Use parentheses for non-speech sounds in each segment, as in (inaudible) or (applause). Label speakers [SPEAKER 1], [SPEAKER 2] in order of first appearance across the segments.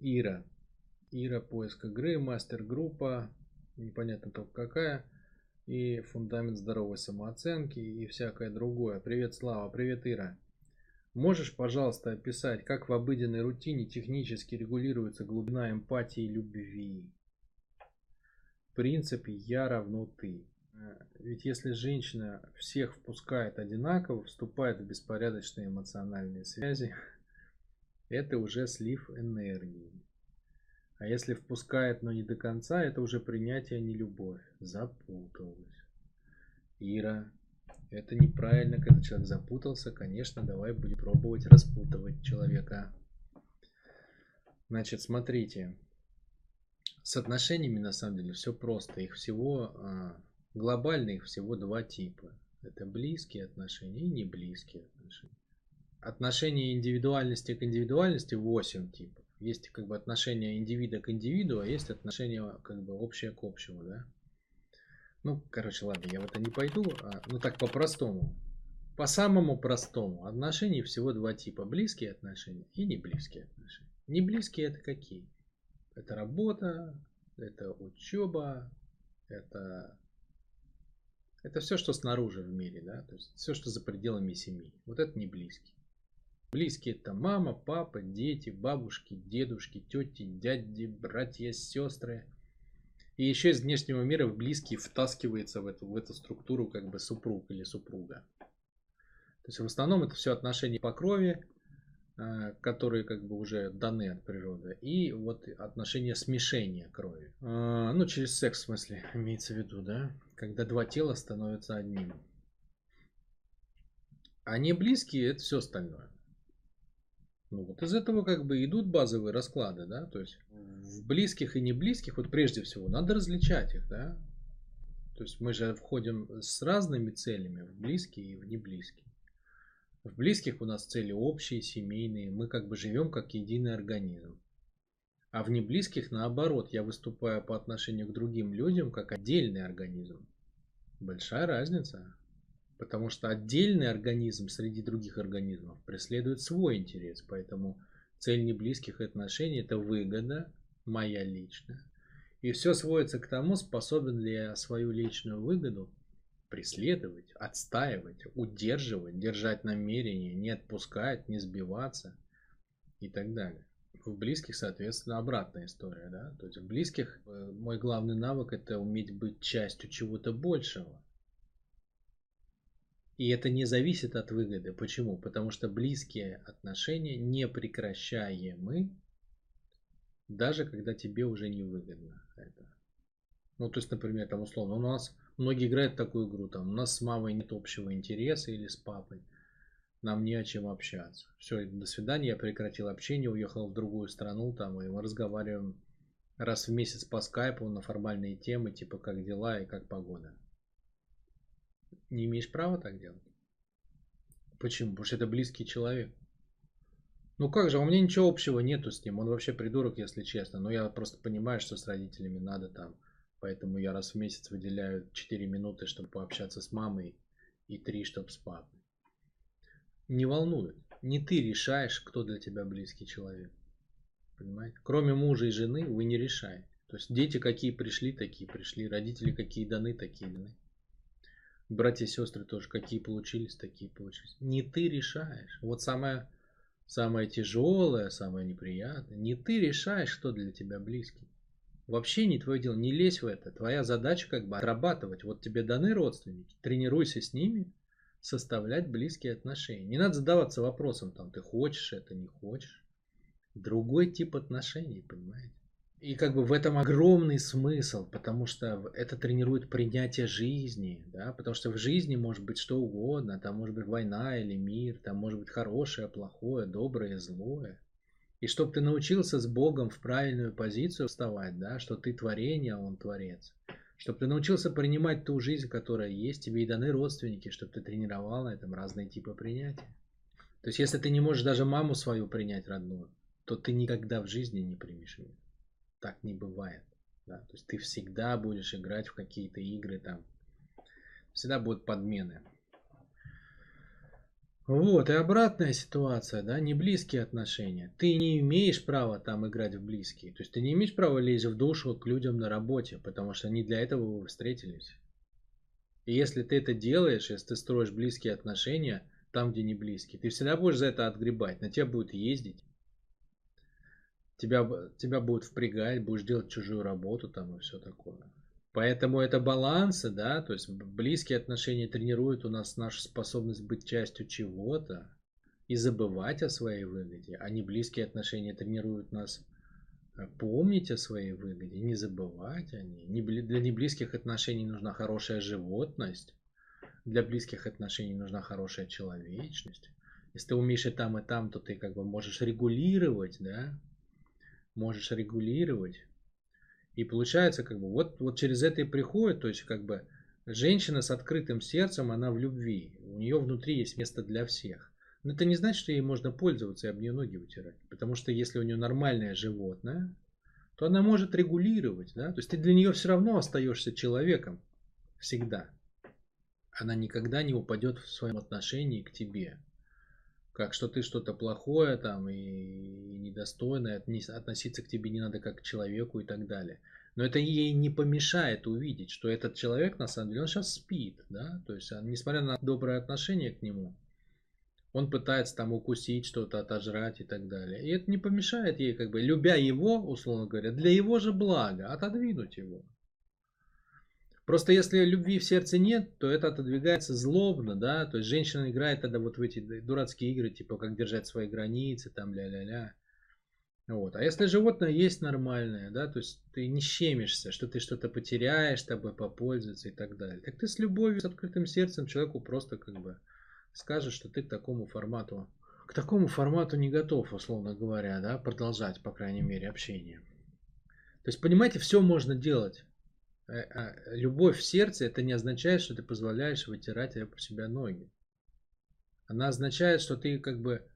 [SPEAKER 1] Ира. Ира, поиск игры, мастер-группа, непонятно только какая, и фундамент здоровой самооценки и всякое другое. Привет, Слава, привет, Ира. Можешь, пожалуйста, описать, как в обыденной рутине технически регулируется глубина эмпатии и любви? Принцип «я равно ты». Ведь если женщина всех впускает одинаково, вступает в беспорядочные эмоциональные связи, это уже слив энергии. А если впускает, но не до конца, это уже принятие, а не любовь. Запуталась. Ира, это неправильно, когда человек запутался. Конечно, давай будем пробовать распутывать человека. Значит, смотрите. С отношениями на самом деле все просто. Их всего, а, глобально их всего два типа. Это близкие отношения и не близкие отношения. Отношения индивидуальности к индивидуальности 8 типов есть как бы отношение индивида к индивиду, а есть отношение как бы общее к общему, да. Ну, короче, ладно, я в это не пойду, а, ну так по-простому. По самому простому отношений всего два типа. Близкие отношения и не близкие отношения. Не близкие это какие? Это работа, это учеба, это, это все, что снаружи в мире, да, то есть все, что за пределами семьи. Вот это не близкие. Близкие это мама, папа, дети, бабушки, дедушки, тети, дяди, братья, сестры. И еще из внешнего мира в близкие втаскивается в эту, в эту структуру как бы супруг или супруга. То есть в основном это все отношения по крови, э, которые как бы уже даны от природы. И вот отношения смешения крови. Э, ну, через секс в смысле (laughs) имеется в виду, да? Когда два тела становятся одним. А не близкие это все остальное. Ну вот из этого как бы идут базовые расклады, да, то есть в близких и не близких, вот прежде всего, надо различать их, да. То есть мы же входим с разными целями в близкие и в неблизкие. В близких у нас цели общие, семейные, мы как бы живем как единый организм. А в неблизких наоборот, я выступаю по отношению к другим людям как отдельный организм. Большая разница. Потому что отдельный организм среди других организмов преследует свой интерес. Поэтому цель неблизких отношений – это выгода моя личная. И все сводится к тому, способен ли я свою личную выгоду преследовать, отстаивать, удерживать, держать намерение, не отпускать, не сбиваться и так далее. В близких, соответственно, обратная история. Да? То есть в близких э, мой главный навык это уметь быть частью чего-то большего. И это не зависит от выгоды. Почему? Потому что близкие отношения не прекращаемы, даже когда тебе уже не выгодно это. Ну, то есть, например, там условно, у нас многие играют такую игру, там, у нас с мамой нет общего интереса или с папой, нам не о чем общаться. Все, до свидания, я прекратил общение, уехал в другую страну, там, и мы разговариваем раз в месяц по скайпу на формальные темы, типа как дела и как погода. Не имеешь права так делать? Почему? Потому что это близкий человек. Ну как же, у меня ничего общего нету с ним. Он вообще придурок, если честно. Но я просто понимаю, что с родителями надо там. Поэтому я раз в месяц выделяю 4 минуты, чтобы пообщаться с мамой. И 3, чтобы с папой. Не волнует. Не ты решаешь, кто для тебя близкий человек. Понимаете? Кроме мужа и жены вы не решаете. То есть дети какие пришли, такие пришли. Родители какие даны, такие даны. Братья и сестры тоже какие получились, такие получились. Не ты решаешь. Вот самое, самое тяжелое, самое неприятное. Не ты решаешь, кто для тебя близкий. Вообще не твое дело, не лезь в это. Твоя задача как бы отрабатывать. Вот тебе даны родственники, тренируйся с ними, составлять близкие отношения. Не надо задаваться вопросом, там, ты хочешь это, не хочешь. Другой тип отношений, понимаете? И как бы в этом огромный смысл, потому что это тренирует принятие жизни, да, потому что в жизни может быть что угодно, там может быть война или мир, там может быть хорошее, плохое, доброе, злое. И чтобы ты научился с Богом в правильную позицию вставать, да, что ты творение, а Он творец. Чтобы ты научился принимать ту жизнь, которая есть, тебе и даны родственники, чтобы ты тренировал на этом разные типы принятия. То есть, если ты не можешь даже маму свою принять родную, то ты никогда в жизни не примешь ее так не бывает. Да? То есть ты всегда будешь играть в какие-то игры там. Всегда будут подмены. Вот, и обратная ситуация, да, не близкие отношения. Ты не имеешь права там играть в близкие. То есть ты не имеешь права лезть в душу к людям на работе, потому что не для этого вы встретились. И если ты это делаешь, если ты строишь близкие отношения там, где не близкие, ты всегда будешь за это отгребать. На тебя будут ездить. Тебя, тебя будут впрягать, будешь делать чужую работу там и все такое. Поэтому это балансы, да, то есть близкие отношения тренируют у нас нашу способность быть частью чего-то и забывать о своей выгоде, а не близкие отношения тренируют нас Э, помнить о своей выгоде, не забывать о ней. Для неблизких отношений нужна хорошая животность, для близких отношений нужна хорошая человечность. Если ты умеешь и там, и там, то ты как бы можешь регулировать, да, можешь регулировать. И получается, как бы, вот, вот через это и приходит, то есть, как бы, женщина с открытым сердцем, она в любви. У нее внутри есть место для всех. Но это не значит, что ей можно пользоваться и об нее ноги вытирать. Потому что если у нее нормальное животное, то она может регулировать. Да? То есть ты для нее все равно остаешься человеком. Всегда. Она никогда не упадет в своем отношении к тебе. Как что ты что-то плохое там и недостойное, относиться к тебе не надо как к человеку и так далее. Но это ей не помешает увидеть, что этот человек на самом деле он сейчас спит, да, то есть несмотря на доброе отношение к нему, он пытается там укусить что-то, отожрать и так далее. И это не помешает ей, как бы, любя его, условно говоря, для его же блага, отодвинуть его. Просто если любви в сердце нет, то это отодвигается злобно, да, то есть женщина играет тогда вот в эти дурацкие игры, типа как держать свои границы, там ля-ля-ля. Вот. А если животное есть нормальное, да, то есть ты не щемишься, что ты что-то потеряешь, тобой попользуется и так далее. Так ты с любовью, с открытым сердцем человеку просто как бы скажешь, что ты к такому формату, к такому формату не готов, условно говоря, да, продолжать, по крайней мере, общение. То есть, понимаете, все можно делать. Э, а, любовь в сердце, это не означает, что ты позволяешь вытирать об себя ноги. Она означает, что ты как бы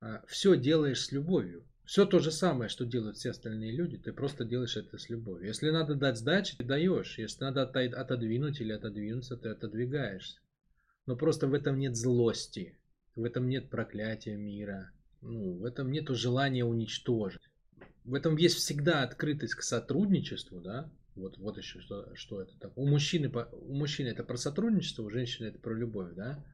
[SPEAKER 1] а, все делаешь с любовью. Все то же самое, что делают все остальные люди, ты просто делаешь это с любовью. Если надо дать сдачи, ты даешь. Если надо отодвинуть или отодвинуться, ты отодвигаешься. Но просто в этом нет злости, в этом нет проклятия мира, ну, в этом нет желания уничтожить. В этом есть всегда открытость к сотрудничеству, да, вот, вот еще что, что это так. У мужчины, у мужчины это про сотрудничество, у женщины это про любовь, да.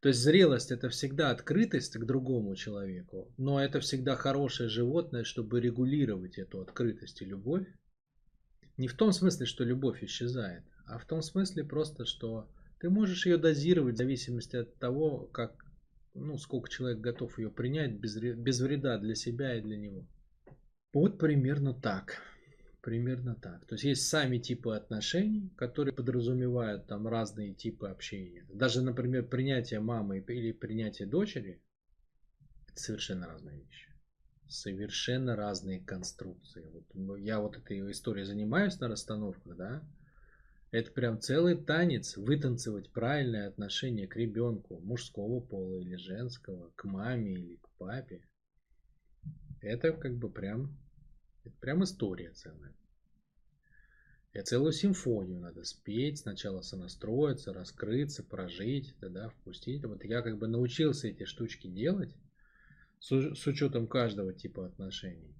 [SPEAKER 1] То есть зрелость это всегда открытость к другому человеку, но это всегда хорошее животное, чтобы регулировать эту открытость и любовь. Не в том смысле, что любовь исчезает, а в том смысле просто, что ты можешь ее дозировать в зависимости от того, как, ну, сколько человек готов ее принять без, без вреда для себя и для него. Вот примерно так. Примерно так. То есть есть сами типы отношений, которые подразумевают там разные типы общения. Даже, например, принятие мамы или принятие дочери – это совершенно разные вещи. Совершенно разные конструкции. Вот я вот этой историей занимаюсь на расстановках, да, это прям целый танец, вытанцевать правильное отношение к ребенку, мужского пола или женского, к маме или к папе. Это как бы прям, это прям история целая. И целую симфонию надо спеть, сначала сонастроиться, раскрыться, прожить, тогда впустить. Вот я как бы научился эти штучки делать с, с учетом каждого типа отношений.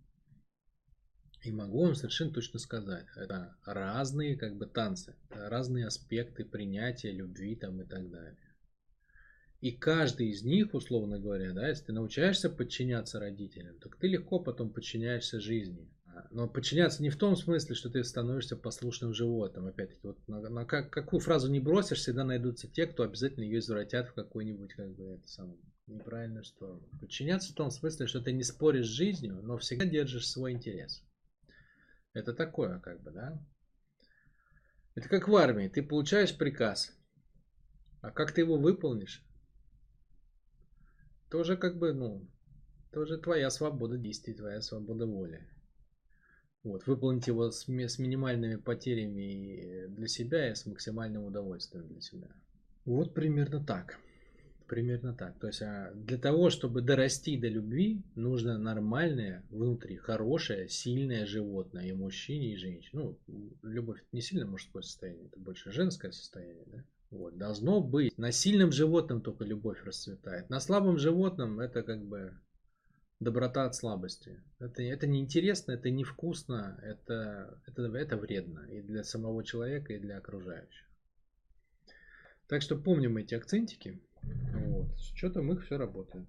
[SPEAKER 1] И могу вам совершенно точно сказать, это разные как бы танцы, разные аспекты принятия любви там и так далее. И каждый из них, условно говоря, да, если ты научаешься подчиняться родителям, так ты легко потом подчиняешься жизни. Но подчиняться не в том смысле, что ты становишься послушным животным. Опять-таки, вот на, на как, какую фразу не бросишь, всегда найдутся те, кто обязательно ее извратят в какой-нибудь как бы это самое неправильную сторону. Подчиняться в том смысле, что ты не споришь с жизнью, но всегда держишь свой интерес. Это такое, как бы, да? Это как в армии. Ты получаешь приказ, а как ты его выполнишь, тоже как бы, ну, тоже твоя свобода действий, твоя свобода воли. Вот, выполнить его с, с минимальными потерями для себя и с максимальным удовольствием для себя. Вот примерно так. Примерно так. То есть а для того, чтобы дорасти до любви, нужно нормальное, внутри хорошее, сильное животное и мужчине, и женщине. Ну, любовь это не сильно мужское состояние, это больше женское состояние, да? Вот, должно быть. На сильном животном только любовь расцветает. На слабом животном это как бы доброта от слабости. Это, это неинтересно, это невкусно, это, это, это вредно и для самого человека, и для окружающих. Так что помним эти акцентики. Вот. С учетом их все работает.